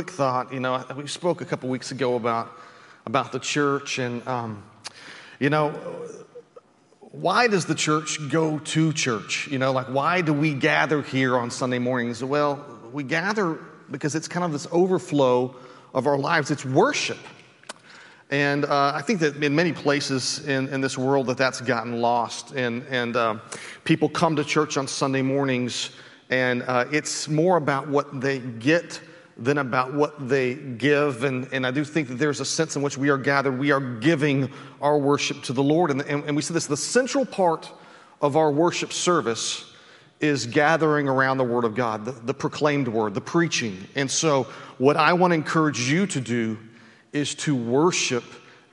Quick thought. You know, we spoke a couple weeks ago about about the church, and um, you know, why does the church go to church? You know, like why do we gather here on Sunday mornings? Well, we gather because it's kind of this overflow of our lives. It's worship. And uh, I think that in many places in, in this world that that's gotten lost. And, and uh, people come to church on Sunday mornings, and uh, it's more about what they get than about what they give. And, and I do think that there's a sense in which we are gathered, we are giving our worship to the Lord. And, and, and we see this the central part of our worship service is gathering around the Word of God, the, the proclaimed Word, the preaching. And so, what I want to encourage you to do is to worship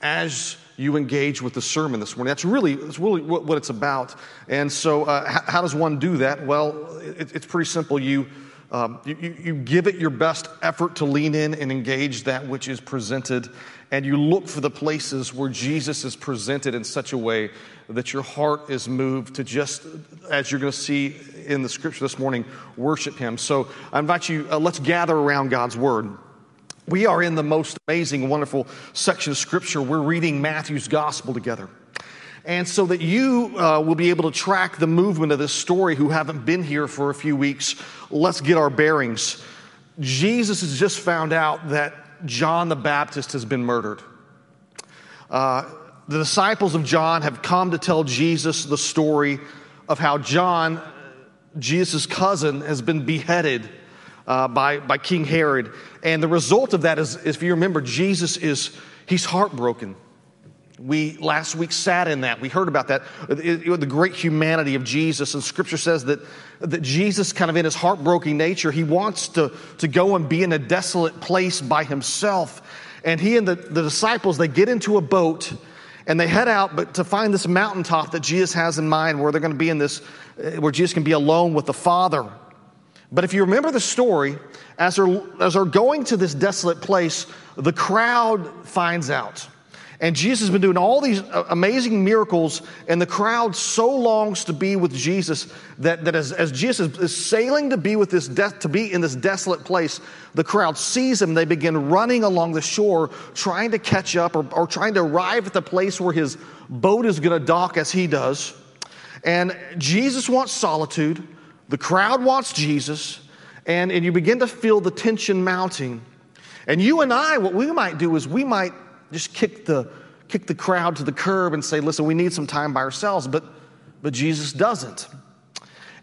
as you engage with the sermon this morning. That's really, that's really what, what it's about. And so, uh, how, how, does one do that? Well, it, it's pretty simple. You um, you, you give it your best effort to lean in and engage that which is presented, and you look for the places where Jesus is presented in such a way that your heart is moved to just, as you're going to see in the scripture this morning, worship Him. So I invite you, uh, let's gather around God's Word. We are in the most amazing, wonderful section of scripture. We're reading Matthew's gospel together. And so that you uh, will be able to track the movement of this story who haven't been here for a few weeks, let's get our bearings. Jesus has just found out that John the Baptist has been murdered. Uh, the disciples of John have come to tell Jesus the story of how John, Jesus' cousin, has been beheaded uh, by, by King Herod. And the result of that is, if you remember, Jesus is, he's heartbroken. We last week sat in that. We heard about that. It, it, the great humanity of Jesus. And scripture says that, that Jesus, kind of in his heartbroken nature, he wants to, to go and be in a desolate place by himself. And he and the, the disciples, they get into a boat and they head out but to find this mountaintop that Jesus has in mind where they're going to be in this, uh, where Jesus can be alone with the Father. But if you remember the story, as they're, as they're going to this desolate place, the crowd finds out. And Jesus has been doing all these uh, amazing miracles, and the crowd so longs to be with Jesus that, that as, as Jesus is sailing to be with this death, to be in this desolate place, the crowd sees him. They begin running along the shore, trying to catch up or, or trying to arrive at the place where his boat is going to dock as he does. And Jesus wants solitude. The crowd wants Jesus. And, and you begin to feel the tension mounting. And you and I, what we might do is we might just kick the, kick the crowd to the curb and say, listen, we need some time by ourselves. But, but Jesus doesn't.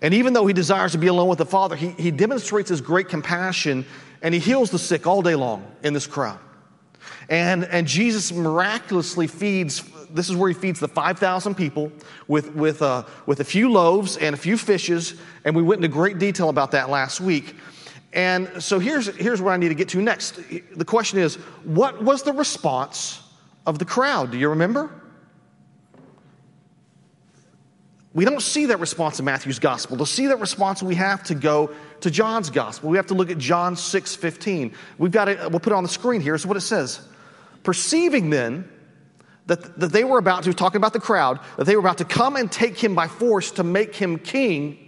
And even though he desires to be alone with the Father, he, he demonstrates his great compassion and he heals the sick all day long in this crowd. And, and Jesus miraculously feeds, this is where he feeds the 5,000 people with, with, uh, with a few loaves and a few fishes. And we went into great detail about that last week. And so here's, here's what I need to get to next. The question is what was the response of the crowd? Do you remember? We don't see that response in Matthew's gospel. To see that response, we have to go to John's gospel. We have to look at John 6 15. We've got it, we'll put it on the screen here. Here's what it says. Perceiving then that, that they were about to, talking about the crowd, that they were about to come and take him by force to make him king,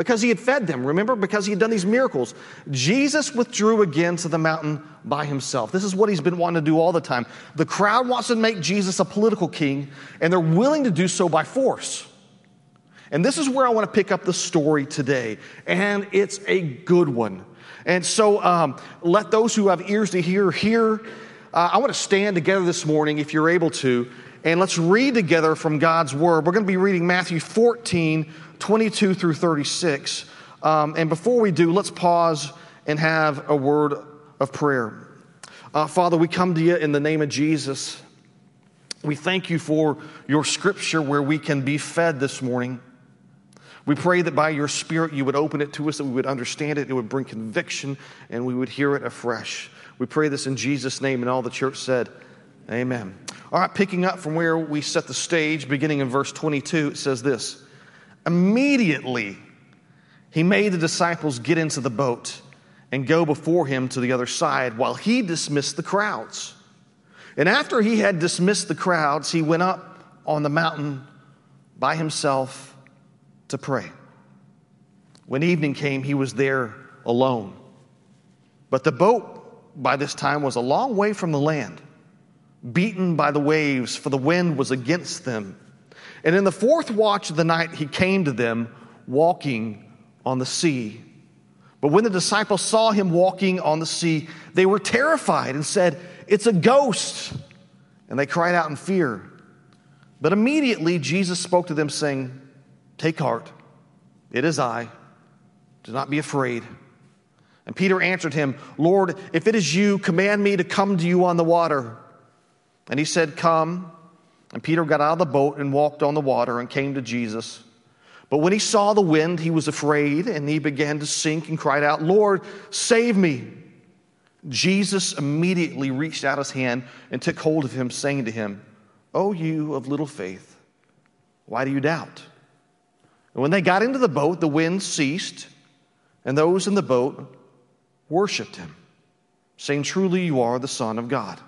because he had fed them, remember? Because he had done these miracles. Jesus withdrew again to the mountain by himself. This is what he's been wanting to do all the time. The crowd wants to make Jesus a political king, and they're willing to do so by force. And this is where I want to pick up the story today, and it's a good one. And so um, let those who have ears to hear hear. Uh, I want to stand together this morning, if you're able to, and let's read together from God's Word. We're going to be reading Matthew 14, 22 through 36. Um, and before we do, let's pause and have a word of prayer. Uh, Father, we come to you in the name of Jesus. We thank you for your scripture where we can be fed this morning. We pray that by your Spirit you would open it to us, that we would understand it, it would bring conviction, and we would hear it afresh. We pray this in Jesus' name, and all the church said, Amen. All right, picking up from where we set the stage, beginning in verse 22, it says this Immediately, he made the disciples get into the boat and go before him to the other side while he dismissed the crowds. And after he had dismissed the crowds, he went up on the mountain by himself to pray. When evening came, he was there alone. But the boat by this time was a long way from the land, beaten by the waves, for the wind was against them. And in the fourth watch of the night, he came to them walking on the sea. But when the disciples saw him walking on the sea, they were terrified and said, It's a ghost. And they cried out in fear. But immediately Jesus spoke to them, saying, Take heart, it is I. Do not be afraid. And Peter answered him, Lord, if it is you, command me to come to you on the water. And he said, Come. And Peter got out of the boat and walked on the water and came to Jesus. But when he saw the wind, he was afraid and he began to sink and cried out, Lord, save me. Jesus immediately reached out his hand and took hold of him, saying to him, O you of little faith, why do you doubt? And when they got into the boat, the wind ceased, and those in the boat worshiped him, saying, Truly you are the Son of God.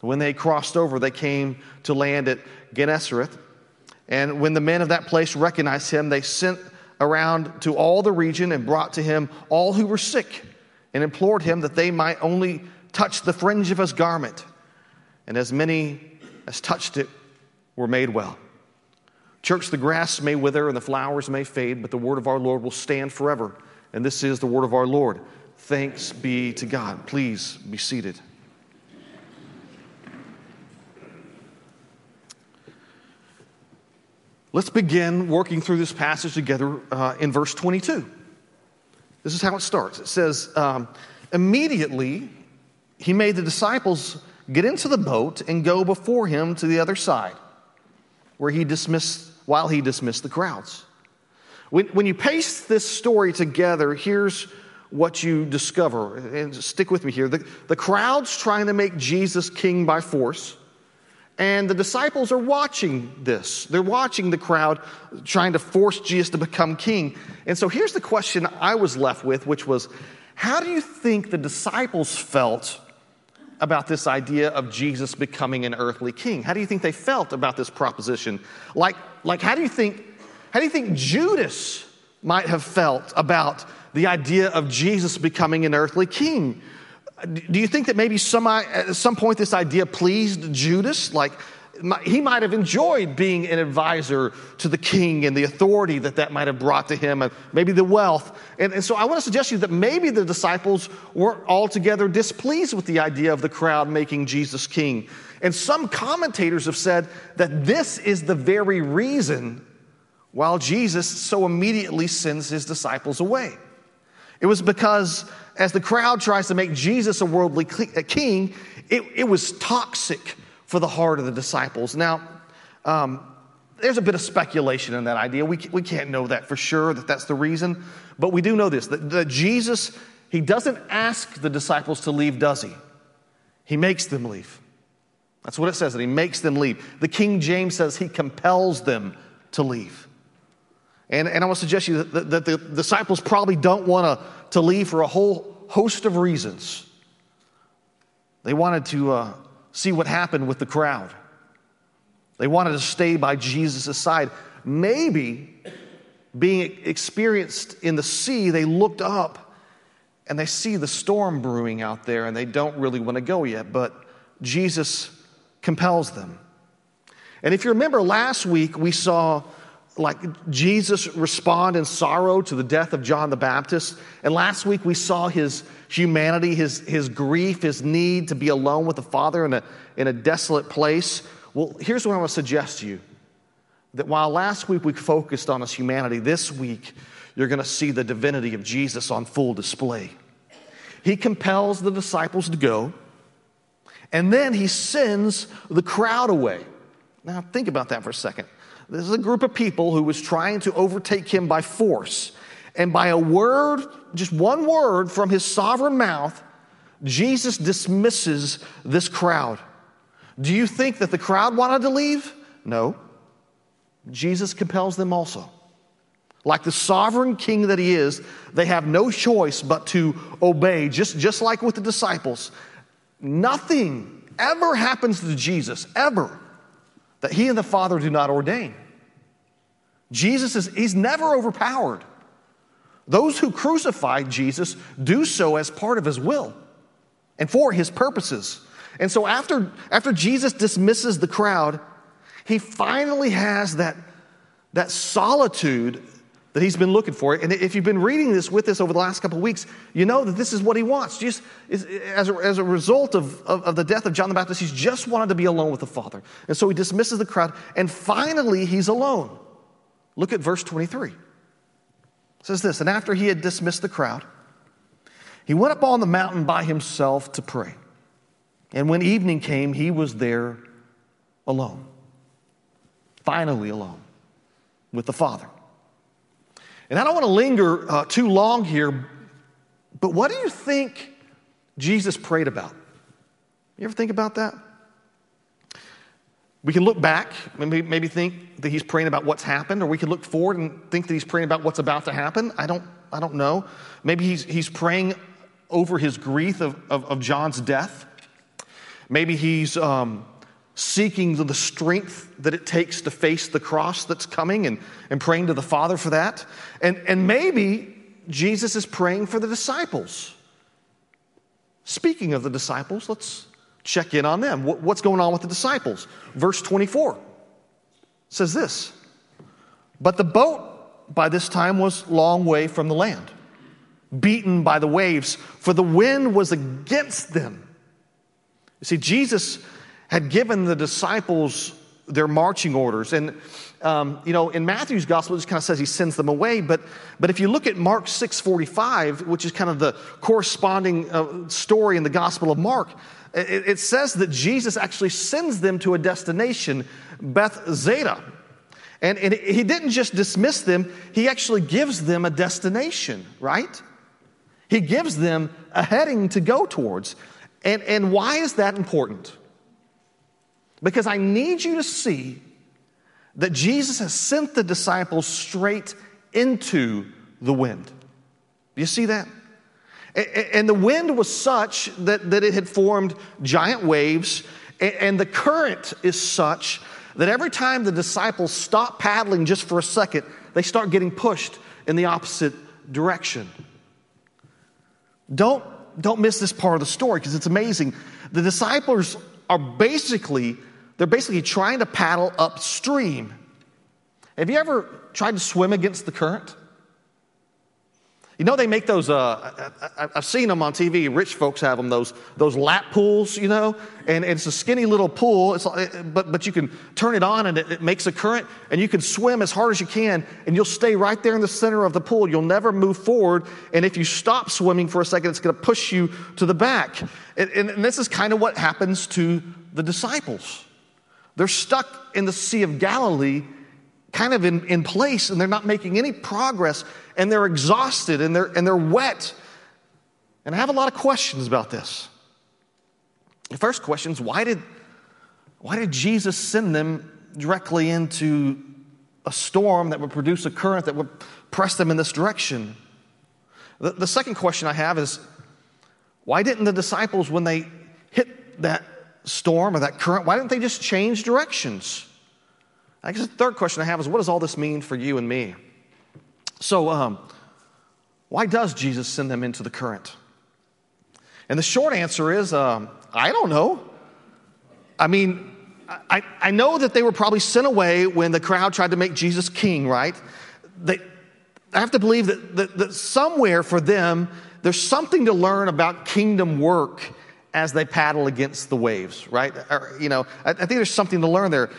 When they crossed over, they came to land at Gennesareth. And when the men of that place recognized him, they sent around to all the region and brought to him all who were sick and implored him that they might only touch the fringe of his garment. And as many as touched it were made well. Church, the grass may wither and the flowers may fade, but the word of our Lord will stand forever. And this is the word of our Lord. Thanks be to God. Please be seated. Let's begin working through this passage together uh, in verse 22. This is how it starts. It says, um, Immediately he made the disciples get into the boat and go before him to the other side, where he dismissed, while he dismissed the crowds. When, when you paste this story together, here's what you discover. And stick with me here. The, the crowd's trying to make Jesus king by force. And the disciples are watching this. They're watching the crowd trying to force Jesus to become king. And so here's the question I was left with, which was how do you think the disciples felt about this idea of Jesus becoming an earthly king? How do you think they felt about this proposition? Like, like how do you think how do you think Judas might have felt about the idea of Jesus becoming an earthly king? Do you think that maybe some, at some point this idea pleased Judas? Like, he might have enjoyed being an advisor to the king and the authority that that might have brought to him and maybe the wealth. And, and, so I want to suggest to you that maybe the disciples weren't altogether displeased with the idea of the crowd making Jesus king. And some commentators have said that this is the very reason why Jesus so immediately sends his disciples away. It was because as the crowd tries to make Jesus a worldly king, it, it was toxic for the heart of the disciples. Now, um, there's a bit of speculation in that idea. We, we can't know that for sure, that that's the reason. But we do know this that, that Jesus, he doesn't ask the disciples to leave, does he? He makes them leave. That's what it says, that he makes them leave. The King James says he compels them to leave. And, and I want to suggest to you that, that the disciples probably don't want to, to leave for a whole host of reasons. They wanted to uh, see what happened with the crowd. They wanted to stay by Jesus' side. Maybe being experienced in the sea, they looked up and they see the storm brewing out there and they don't really want to go yet, but Jesus compels them. And if you remember last week, we saw like Jesus respond in sorrow to the death of John the Baptist. And last week we saw his humanity, his, his grief, his need to be alone with the Father in a, in a desolate place. Well, here's what I want to suggest to you that while last week we focused on his humanity, this week you're going to see the divinity of Jesus on full display. He compels the disciples to go, and then he sends the crowd away. Now, think about that for a second. This is a group of people who was trying to overtake him by force. And by a word, just one word from his sovereign mouth, Jesus dismisses this crowd. Do you think that the crowd wanted to leave? No. Jesus compels them also. Like the sovereign king that he is, they have no choice but to obey, just, just like with the disciples. Nothing ever happens to Jesus, ever, that he and the Father do not ordain. Jesus is, he's never overpowered. Those who crucified Jesus do so as part of his will and for his purposes. And so after, after Jesus dismisses the crowd, he finally has that, that solitude that he's been looking for. And if you've been reading this with us over the last couple of weeks, you know that this is what he wants. Just as a, as a result of, of, of the death of John the Baptist, he's just wanted to be alone with the Father. And so he dismisses the crowd, and finally he's alone. Look at verse 23. It says this, and after he had dismissed the crowd, he went up on the mountain by himself to pray. And when evening came, he was there alone. Finally alone with the Father. And I don't want to linger uh, too long here, but what do you think Jesus prayed about? You ever think about that? We can look back, maybe, maybe think that he's praying about what's happened, or we can look forward and think that he's praying about what's about to happen. I don't, I don't know. Maybe he's, he's praying over his grief of, of, of John's death. Maybe he's um, seeking the strength that it takes to face the cross that's coming and, and praying to the Father for that. And, and maybe Jesus is praying for the disciples. Speaking of the disciples, let's check in on them. What's going on with the disciples? Verse 24 says this But the boat by this time was long way from the land, beaten by the waves, for the wind was against them. You see, Jesus had given the disciples their marching orders. And, um, you know, in Matthew's gospel, it just kind of says he sends them away. But, but if you look at Mark 6.45, which is kind of the corresponding uh, story in the gospel of Mark, it, it says that Jesus actually sends them to a destination, Bethsaida. And, and he didn't just dismiss them, he actually gives them a destination, right? He gives them a heading to go towards. And, and why is that important? Because I need you to see that Jesus has sent the disciples straight into the wind. Do you see that? And the wind was such that, that it had formed giant waves, and the current is such that every time the disciples stop paddling just for a second, they start getting pushed in the opposite direction. Don't, don't miss this part of the story because it's amazing. The disciples are basically, they're basically trying to paddle upstream. Have you ever tried to swim against the current? You know, they make those, uh, I, have seen them on TV. Rich folks have them, those, those lap pools, you know, and, it's a skinny little pool, it's, but, but you can turn it on and it, it makes a current, and you can swim as hard as you can, and you'll stay right there in the center of the pool. You'll never move forward, and if you stop swimming for a second, it's going to push you to the back. And, and this is kind of what happens to the disciples. They're stuck in the Sea of Galilee kind of in, in place and they're not making any progress and they're exhausted and they're, and they're wet. And I have a lot of questions about this. The first question is why did, why did Jesus send them directly into a storm that would produce a current that would press them in this direction? The, the second question I have is why didn't the disciples, when they hit that storm or that current, why didn't they just change directions? I guess the third question I have is what does all this mean for you and me? So, um, why does Jesus send them into the current? And the short answer is um, I don't know. I mean, I, I know that they were probably sent away when the crowd tried to make Jesus king, right? They, I have to believe that, that, that somewhere for them, there's something to learn about kingdom work as they paddle against the waves, right? Or, you know, I, I think there's something to learn there.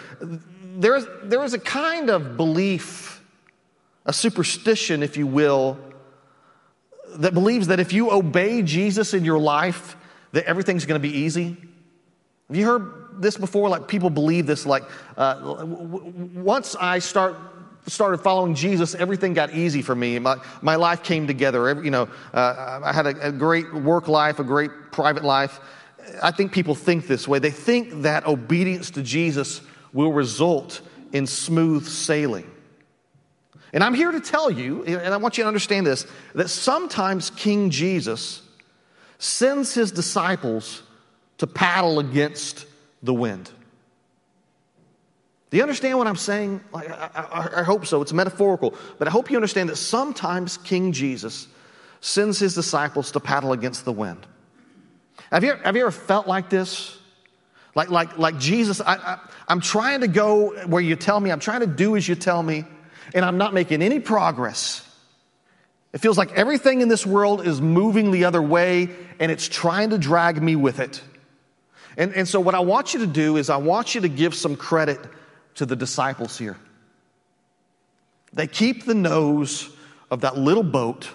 There is, there is a kind of belief a superstition, if you will, that believes that if you obey Jesus in your life, that everything's going to be easy. Have you heard this before? Like people believe this. Like uh, once I start started following Jesus, everything got easy for me. My, my life came together. Every, you know, uh, I had a, a great work life, a great private life. I think people think this way. They think that obedience to Jesus will result in smooth sailing. And I'm here to tell you, and I want you to understand this, that sometimes King Jesus sends his disciples to paddle against the wind. Do you understand what I'm saying? Like, I, I, I hope so. It's metaphorical. But I hope you understand that sometimes King Jesus sends his disciples to paddle against the wind. Have you, have you ever felt like this? Like, like, like Jesus, I, I, I'm trying to go where you tell me, I'm trying to do as you tell me, and I'm not making any progress. It feels like everything in this world is moving the other way, and it's trying to drag me with it. And, and so, what I want you to do is, I want you to give some credit to the disciples here. They keep the nose of that little boat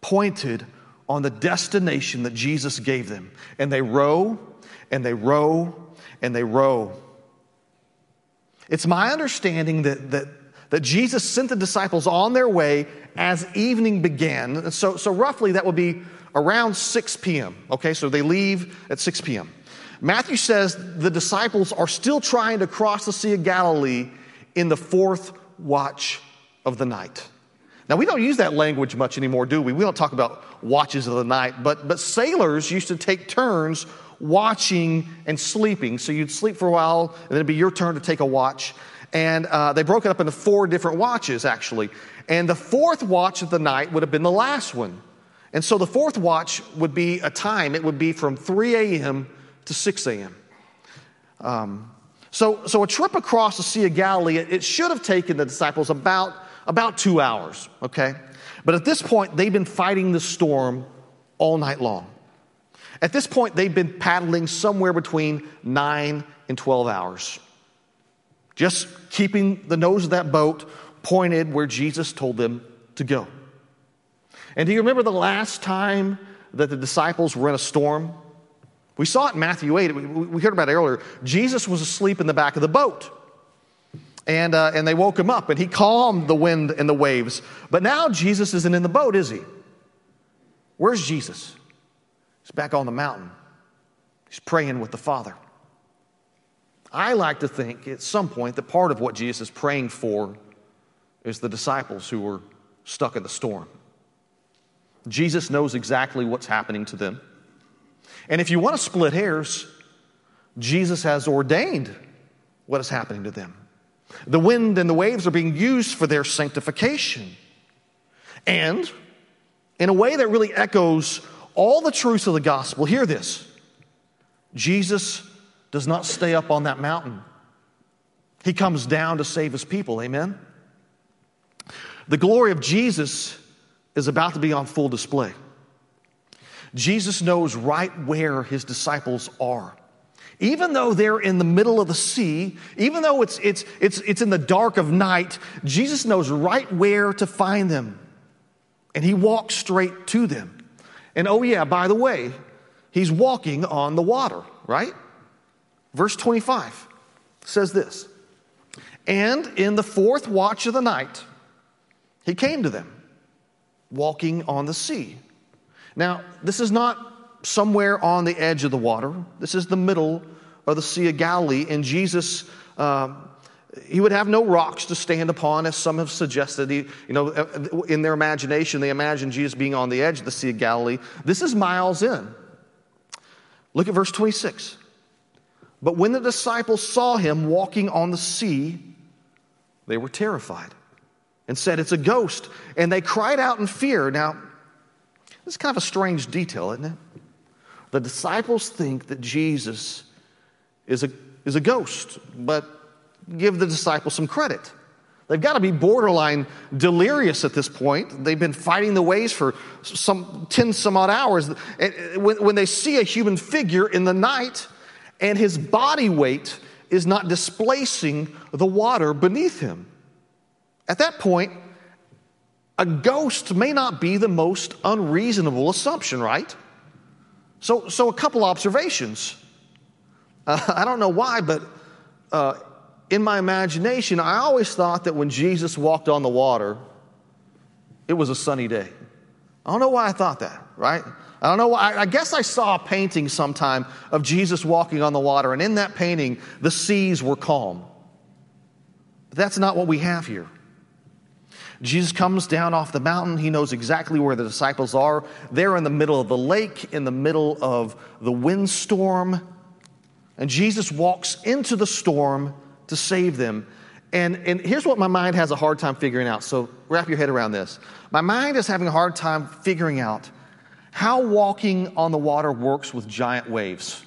pointed on the destination that Jesus gave them. And they row and they row and they row. It's my understanding that, that, that Jesus sent the disciples on their way as evening began. So, so roughly that would be around 6 p.m. Okay, so they leave at 6 p.m. Matthew says the disciples are still trying to cross the Sea of Galilee in the fourth watch of the night. Now, we don't use that language much anymore, do we? We don't talk about watches of the night, but, but sailors used to take turns watching and sleeping. So you'd sleep for a while, and then it'd be your turn to take a watch. And uh, they broke it up into four different watches, actually. And the fourth watch of the night would have been the last one. And so the fourth watch would be a time, it would be from 3 a.m to 6 a.m. Um, so, so a trip across the Sea of Galilee, it, it should have taken the disciples about, about two hours, okay? But at this point, they've been fighting the storm all night long. At this point, they've been paddling somewhere between 9 and 12 hours, just keeping the nose of that boat pointed where Jesus told them to go. And do you remember the last time that the disciples were in a storm? We saw it in Matthew 8. We heard about it earlier. Jesus was asleep in the back of the boat. And, uh, and they woke him up, and he calmed the wind and the waves. But now Jesus isn't in the boat, is he? Where's Jesus? He's back on the mountain. He's praying with the Father. I like to think at some point that part of what Jesus is praying for is the disciples who were stuck in the storm. Jesus knows exactly what's happening to them. And if you want to split hairs, Jesus has ordained what is happening to them. The wind and the waves are being used for their sanctification. And in a way that really echoes all the truths of the gospel, hear this Jesus does not stay up on that mountain, He comes down to save His people. Amen? The glory of Jesus is about to be on full display. Jesus knows right where his disciples are. Even though they're in the middle of the sea, even though it's, it's, it's, it's in the dark of night, Jesus knows right where to find them. And he walks straight to them. And oh, yeah, by the way, he's walking on the water, right? Verse 25 says this And in the fourth watch of the night, he came to them, walking on the sea. Now, this is not somewhere on the edge of the water. This is the middle of the Sea of Galilee, and Jesus, uh, he would have no rocks to stand upon, as some have suggested. He, you know, in their imagination, they imagine Jesus being on the edge of the Sea of Galilee. This is miles in. Look at verse 26. But when the disciples saw him walking on the sea, they were terrified and said, It's a ghost. And they cried out in fear. Now, is kind of a strange detail, isn't it? The disciples think that Jesus is a, is a ghost, but give the disciples some credit. They've got to be borderline delirious at this point. They've been fighting the waves for some 10 some odd hours. Uh, when they see a human figure in the night and his body weight is not displacing the water beneath him, at that point, a ghost may not be the most unreasonable assumption, right? So, so a couple observations. Uh, I don't know why, but uh, in my imagination, I always thought that when Jesus walked on the water, it was a sunny day. I don't know why I thought that, right? I don't know why. I guess I saw a painting sometime of Jesus walking on the water, and in that painting, the seas were calm. But that's not what we have here. Jesus comes down off the mountain. He knows exactly where the disciples are. They're in the middle of the lake, in the middle of the windstorm. And Jesus walks into the storm to save them. And, and here's what my mind has a hard time figuring out. So wrap your head around this. My mind is having a hard time figuring out how walking on the water works with giant waves.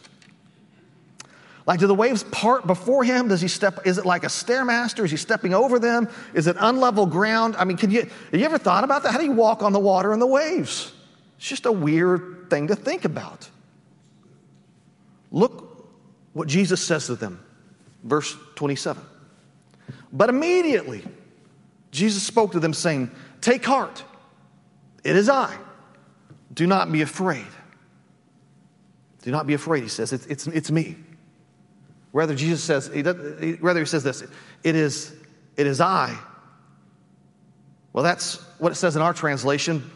Like, do the waves part before him? Does he step? Is it like a stairmaster? Is he stepping over them? Is it unlevel ground? I mean, can you, have you ever thought about that? How do you walk on the water and the waves? It's just a weird thing to think about. Look what Jesus says to them, verse 27. But immediately, Jesus spoke to them, saying, Take heart, it is I. Do not be afraid. Do not be afraid, he says. It's, it's, it's me. Rather, Jesus says, he does, rather, he says this it is, it is I. Well, that's what it says in our translation,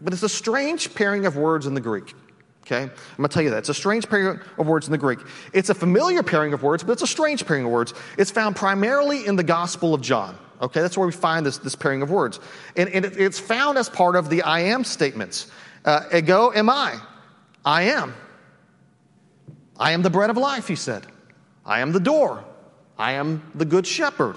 but it's a strange pairing of words in the Greek. Okay? I'm going to tell you that. It's a strange pairing of words in the Greek. It's a familiar pairing of words, but it's a strange pairing of words. It's found primarily in the Gospel of John. Okay? That's where we find this, this pairing of words. And, and it, it's found as part of the I am statements. Uh, ego eimi. I am. I am the bread of life, he said. I am the door. I am the good shepherd.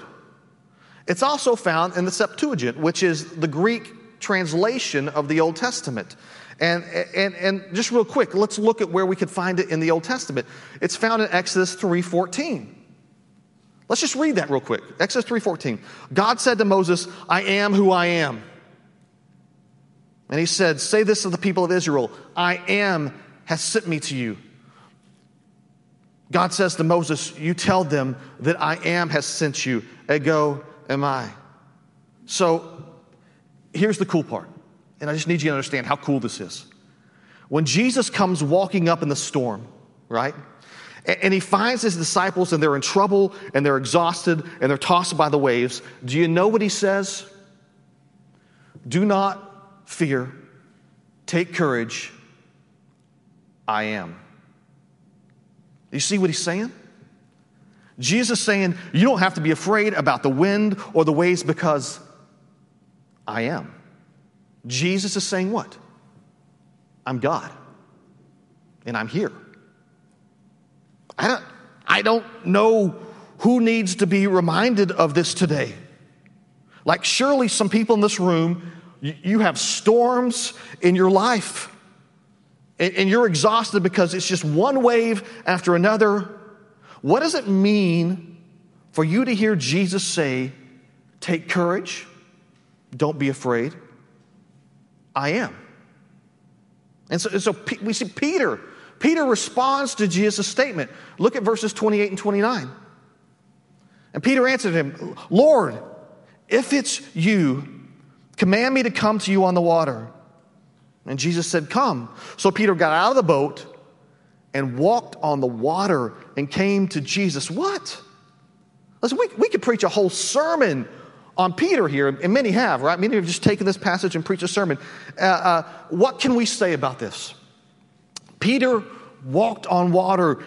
It's also found in the Septuagint, which is the Greek translation of the Old Testament. And, and, and just real quick, let's look at where we could find it in the Old Testament. It's found in Exodus 3.14. Let's just read that real quick. Exodus 3.14. God said to Moses, I am who I am. And he said, Say this to the people of Israel I am has sent me to you. God says to Moses, You tell them that I am has sent you. Ego eimi. So here's the cool part. And I just need you to understand how cool this is. When Jesus comes walking up in the storm, right? And he finds his disciples and they're in trouble and they're exhausted and they're tossed by the waves. Do you know what he says? Do not fear. Take courage. I am. You see what he's saying? Jesus saying, You don't have to be afraid about the wind or the waves because I am. Jesus is saying what? I'm God and I'm here. I don't, I don't know who needs to be reminded of this today. Like, surely some people in this room, you have storms in your life and you're exhausted because it's just one wave after another. What does it mean for you to hear Jesus say, Take courage, don't be afraid? I am. And so, so we see Peter. Peter responds to Jesus' statement. Look at verses 28 and 29. And Peter answered him, Lord, if it's you, command me to come to you on the water. And Jesus said, Come. So Peter got out of the boat and walked on the water and came to Jesus. What? Listen, we, we could preach a whole sermon on Peter here, and many have, right? Many have just taken this passage and preached a sermon. Uh, uh, what can we say about this? Peter walked on water,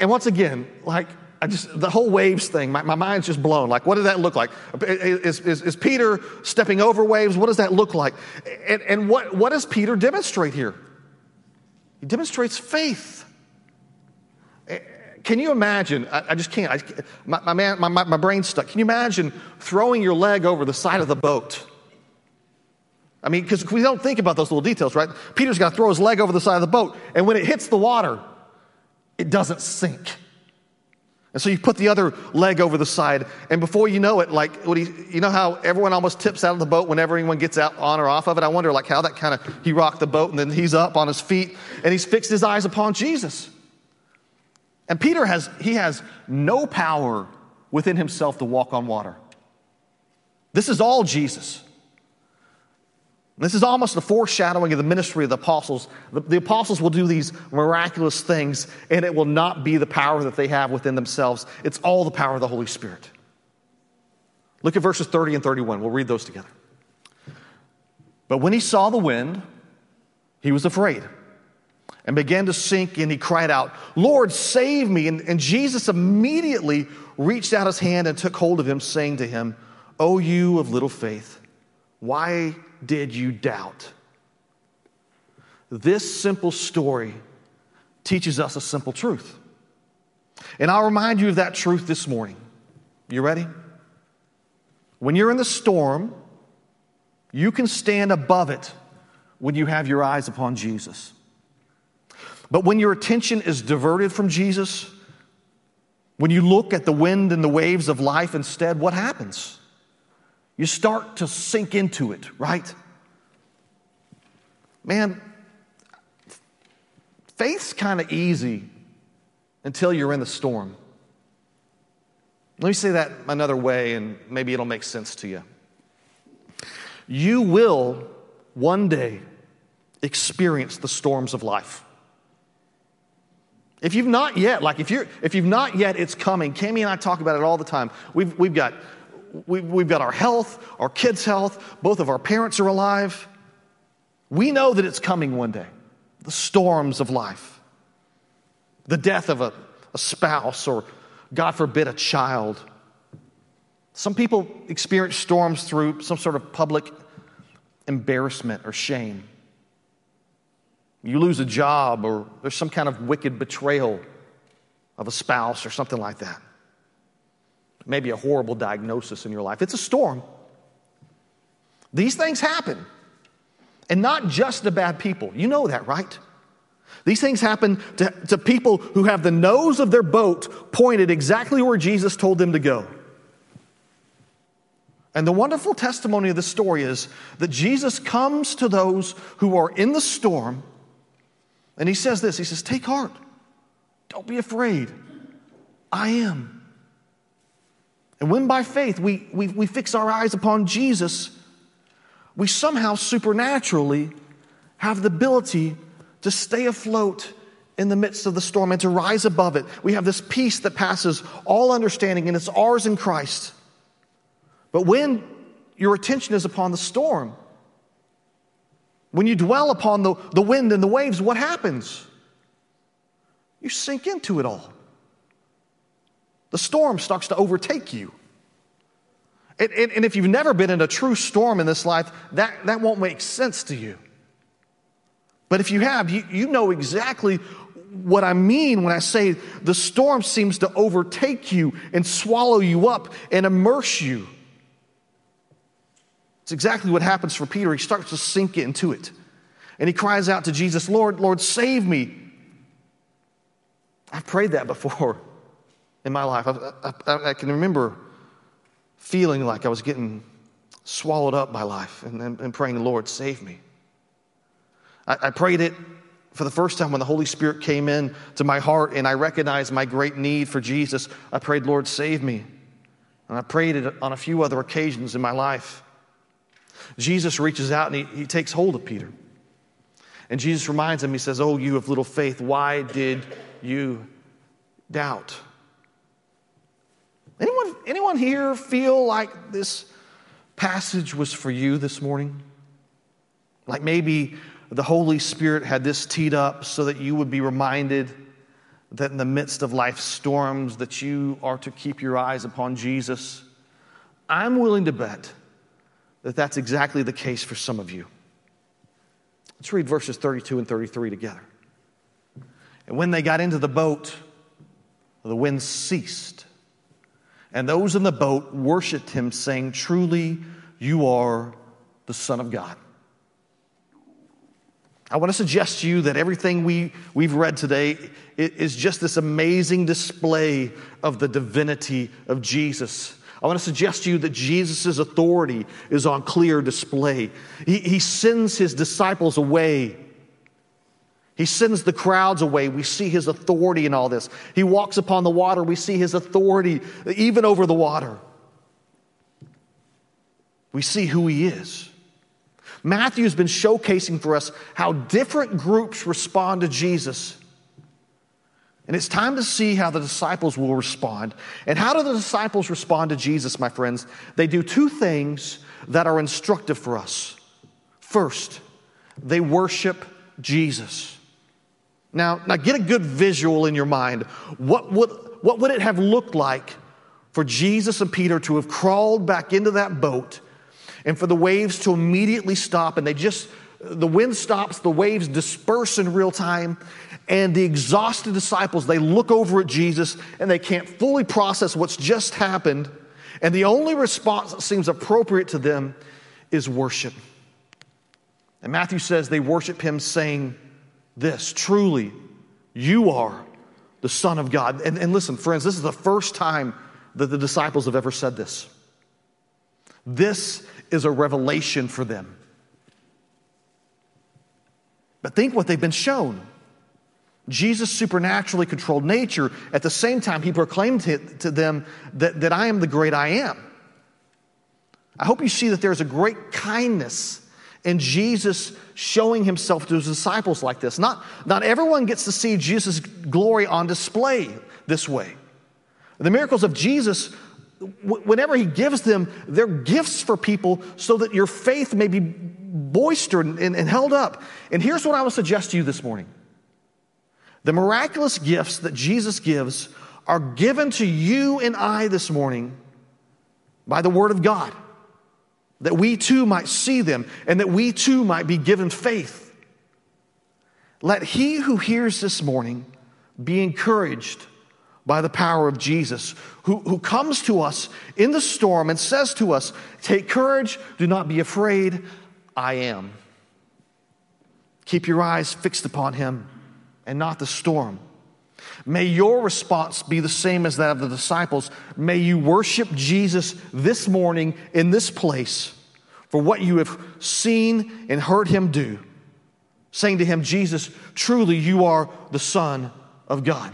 and once again, like, I just, the whole waves thing, my, my mind's just blown. Like, what does that look like? Is, is, is Peter stepping over waves? What does that look like? And, and what, what does Peter demonstrate here? He demonstrates faith. Eh, can you imagine? I, I just can't. I, my, my, man, my, my, my brain's stuck. Can you imagine throwing your leg over the side of the boat? I mean, because we don't think about those little details, right? Peter's got to throw his leg over the side of the boat, and when it hits the water, it doesn't sink. And so you put the other leg over the side, and before you know it, like he, you know how everyone almost tips out of the boat whenever anyone gets out on or off of it. I wonder like how that kind of he rocked the boat, and then he's up on his feet, and he's fixed his eyes upon Jesus. And Peter has, he has no power within himself to walk on water. This is all Jesus. This is almost a foreshadowing of the ministry of the apostles. The, the, apostles will do these miraculous things, and it will not be the power that they have within themselves. It's all the power of the Holy Spirit. Look at verses 30 and 31. We'll read those together. But when he saw the wind, he was afraid and began to sink, and he cried out, Lord, save me. And, and Jesus immediately reached out his hand and took hold of him, saying to him, O you of little faith, why did you doubt? This simple story teaches us a simple truth. And I'll remind you of that truth this morning. You ready? When you're in the storm, you can stand above it when you have your eyes upon Jesus. But when your attention is diverted from Jesus, when you look at the wind and the waves of life instead, what happens? You start to sink into it, right? Man, faith's kind of easy until you're in the storm. Let me say that another way, and maybe it'll make sense to you. You will one day experience the storms of life. If you've not yet, like if you're if you've not yet, it's coming. Cami and I talk about it all the time. We've we've got we've, we've got our health, our kids' health, both of our parents are alive. We know that it's coming one day. The storms of life. The death of a, a spouse or God forbid, a child. Some people experience storms through some sort of public embarrassment or shame. You lose a job, or there's some kind of wicked betrayal of a spouse or something like that. Maybe a horrible diagnosis in your life. It's a storm. These things happen. And not just to bad people. You know that, right? These things happen to, to people who have the nose of their boat pointed exactly where Jesus told them to go. And the wonderful testimony of the story is that Jesus comes to those who are in the storm and he says this He says, Take heart, don't be afraid. I am. And when by faith we, we, we fix our eyes upon Jesus, we somehow supernaturally have the ability to stay afloat in the midst of the storm and to rise above it. We have this peace that passes all understanding, and it's ours in Christ. But when your attention is upon the storm, when you dwell upon the, the wind and the waves, what happens? You sink into it all. The storm starts to overtake you. And, and, and, if you've never been in a true storm in this life, that, that won't make sense to you. But if you have, you, you know exactly what I mean when I say the storm seems to overtake you and swallow you up and immerse you. It's exactly what happens for Peter. He starts to sink into it. And he cries out to Jesus, Lord, Lord, save me. I've prayed that before in my life. I, I, I can remember feeling like I was getting swallowed up by life and, and, and praying, Lord, save me. I, I prayed it for the first time when the Holy Spirit came in to my heart and I recognized my great need for Jesus. I prayed, Lord, save me. And I prayed it on a few other occasions in my life. Jesus reaches out and he, he takes hold of Peter. And Jesus reminds him, He says, Oh, you of little faith, why did you doubt? Anyone, here feel like this passage was for you this morning? Like maybe the Holy Spirit had this teed up so that you would be reminded that in the midst of life's storms that you are to keep your eyes upon Jesus. I'm willing to bet that that's exactly the case for some of you. Let's read verses 32 and 33 together. And when they got into the boat, the wind ceased, and those in the boat worshiped him, saying, Truly, you are the Son of God. I want to suggest to you that everything we, we've read today is just this amazing display of the divinity of Jesus. I want to suggest to you that Jesus' authority is on clear display. He, he sends his disciples away. He sends the crowds away. We see his authority in all this. He walks upon the water. We see his authority even over the water. We see who he is. Matthew's been showcasing for us how different groups respond to Jesus. And it's time to see how the disciples will respond. And how do the disciples respond to Jesus, my friends? They do two things that are instructive for us. First, they worship Jesus. Now, now get a good visual in your mind. What would, what would it have looked like for Jesus and Peter to have crawled back into that boat and for the waves to immediately stop and they just the wind stops, the waves disperse in real time, and the exhausted disciples, they look over at Jesus and they can't fully process what's just happened. And the only response that seems appropriate to them is worship. And Matthew says they worship him saying this truly, you are the Son of God. And, and listen, friends, this is the first time that the disciples have ever said this. This is a revelation for them. But think what they've been shown. Jesus supernaturally controlled nature. At the same time, he proclaimed to, them that, that I am the great I am. I hope you see that there's a great kindness in Jesus showing himself to his disciples like this. Not, not everyone gets to see Jesus' glory on display this way. The miracles of Jesus, whenever he gives them, they're gifts for people so that your faith may be boistered and, and held up. And here's what I would suggest to you this morning the miraculous gifts that Jesus gives are given to you and I this morning by the Word of God, that we too might see them and that we too might be given faith. Let he who hears this morning be encouraged by the power of Jesus, who, who comes to us in the storm and says to us, Take courage, do not be afraid, I am. Keep your eyes fixed upon him and not the storm. May your response be the same as that of the disciples. May you worship Jesus this morning in this place for what you have seen and heard him do, saying to him, Jesus, truly you are the Son of God.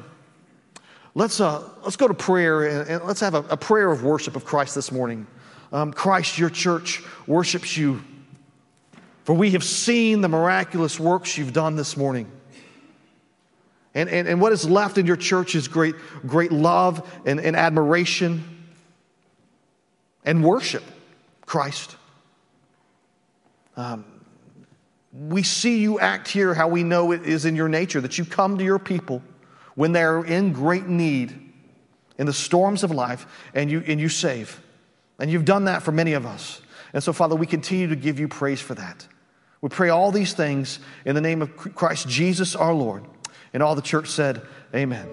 Let's, uh, let's go to prayer and, let's have a, a, prayer of worship of Christ this morning. Um, Christ, your church worships you, for we have seen the miraculous works you've done this morning. And, and, and what is left in your church is great, great love and, and admiration and worship Christ. Um, we see you act here how we know it is in your nature that you come to your people when they're in great need in the storms of life and you, and you save. And you've done that for many of us. And so, Father, we continue to give you praise for that. We pray all these things in the name of Christ Jesus our Lord. And all the church said, Amen.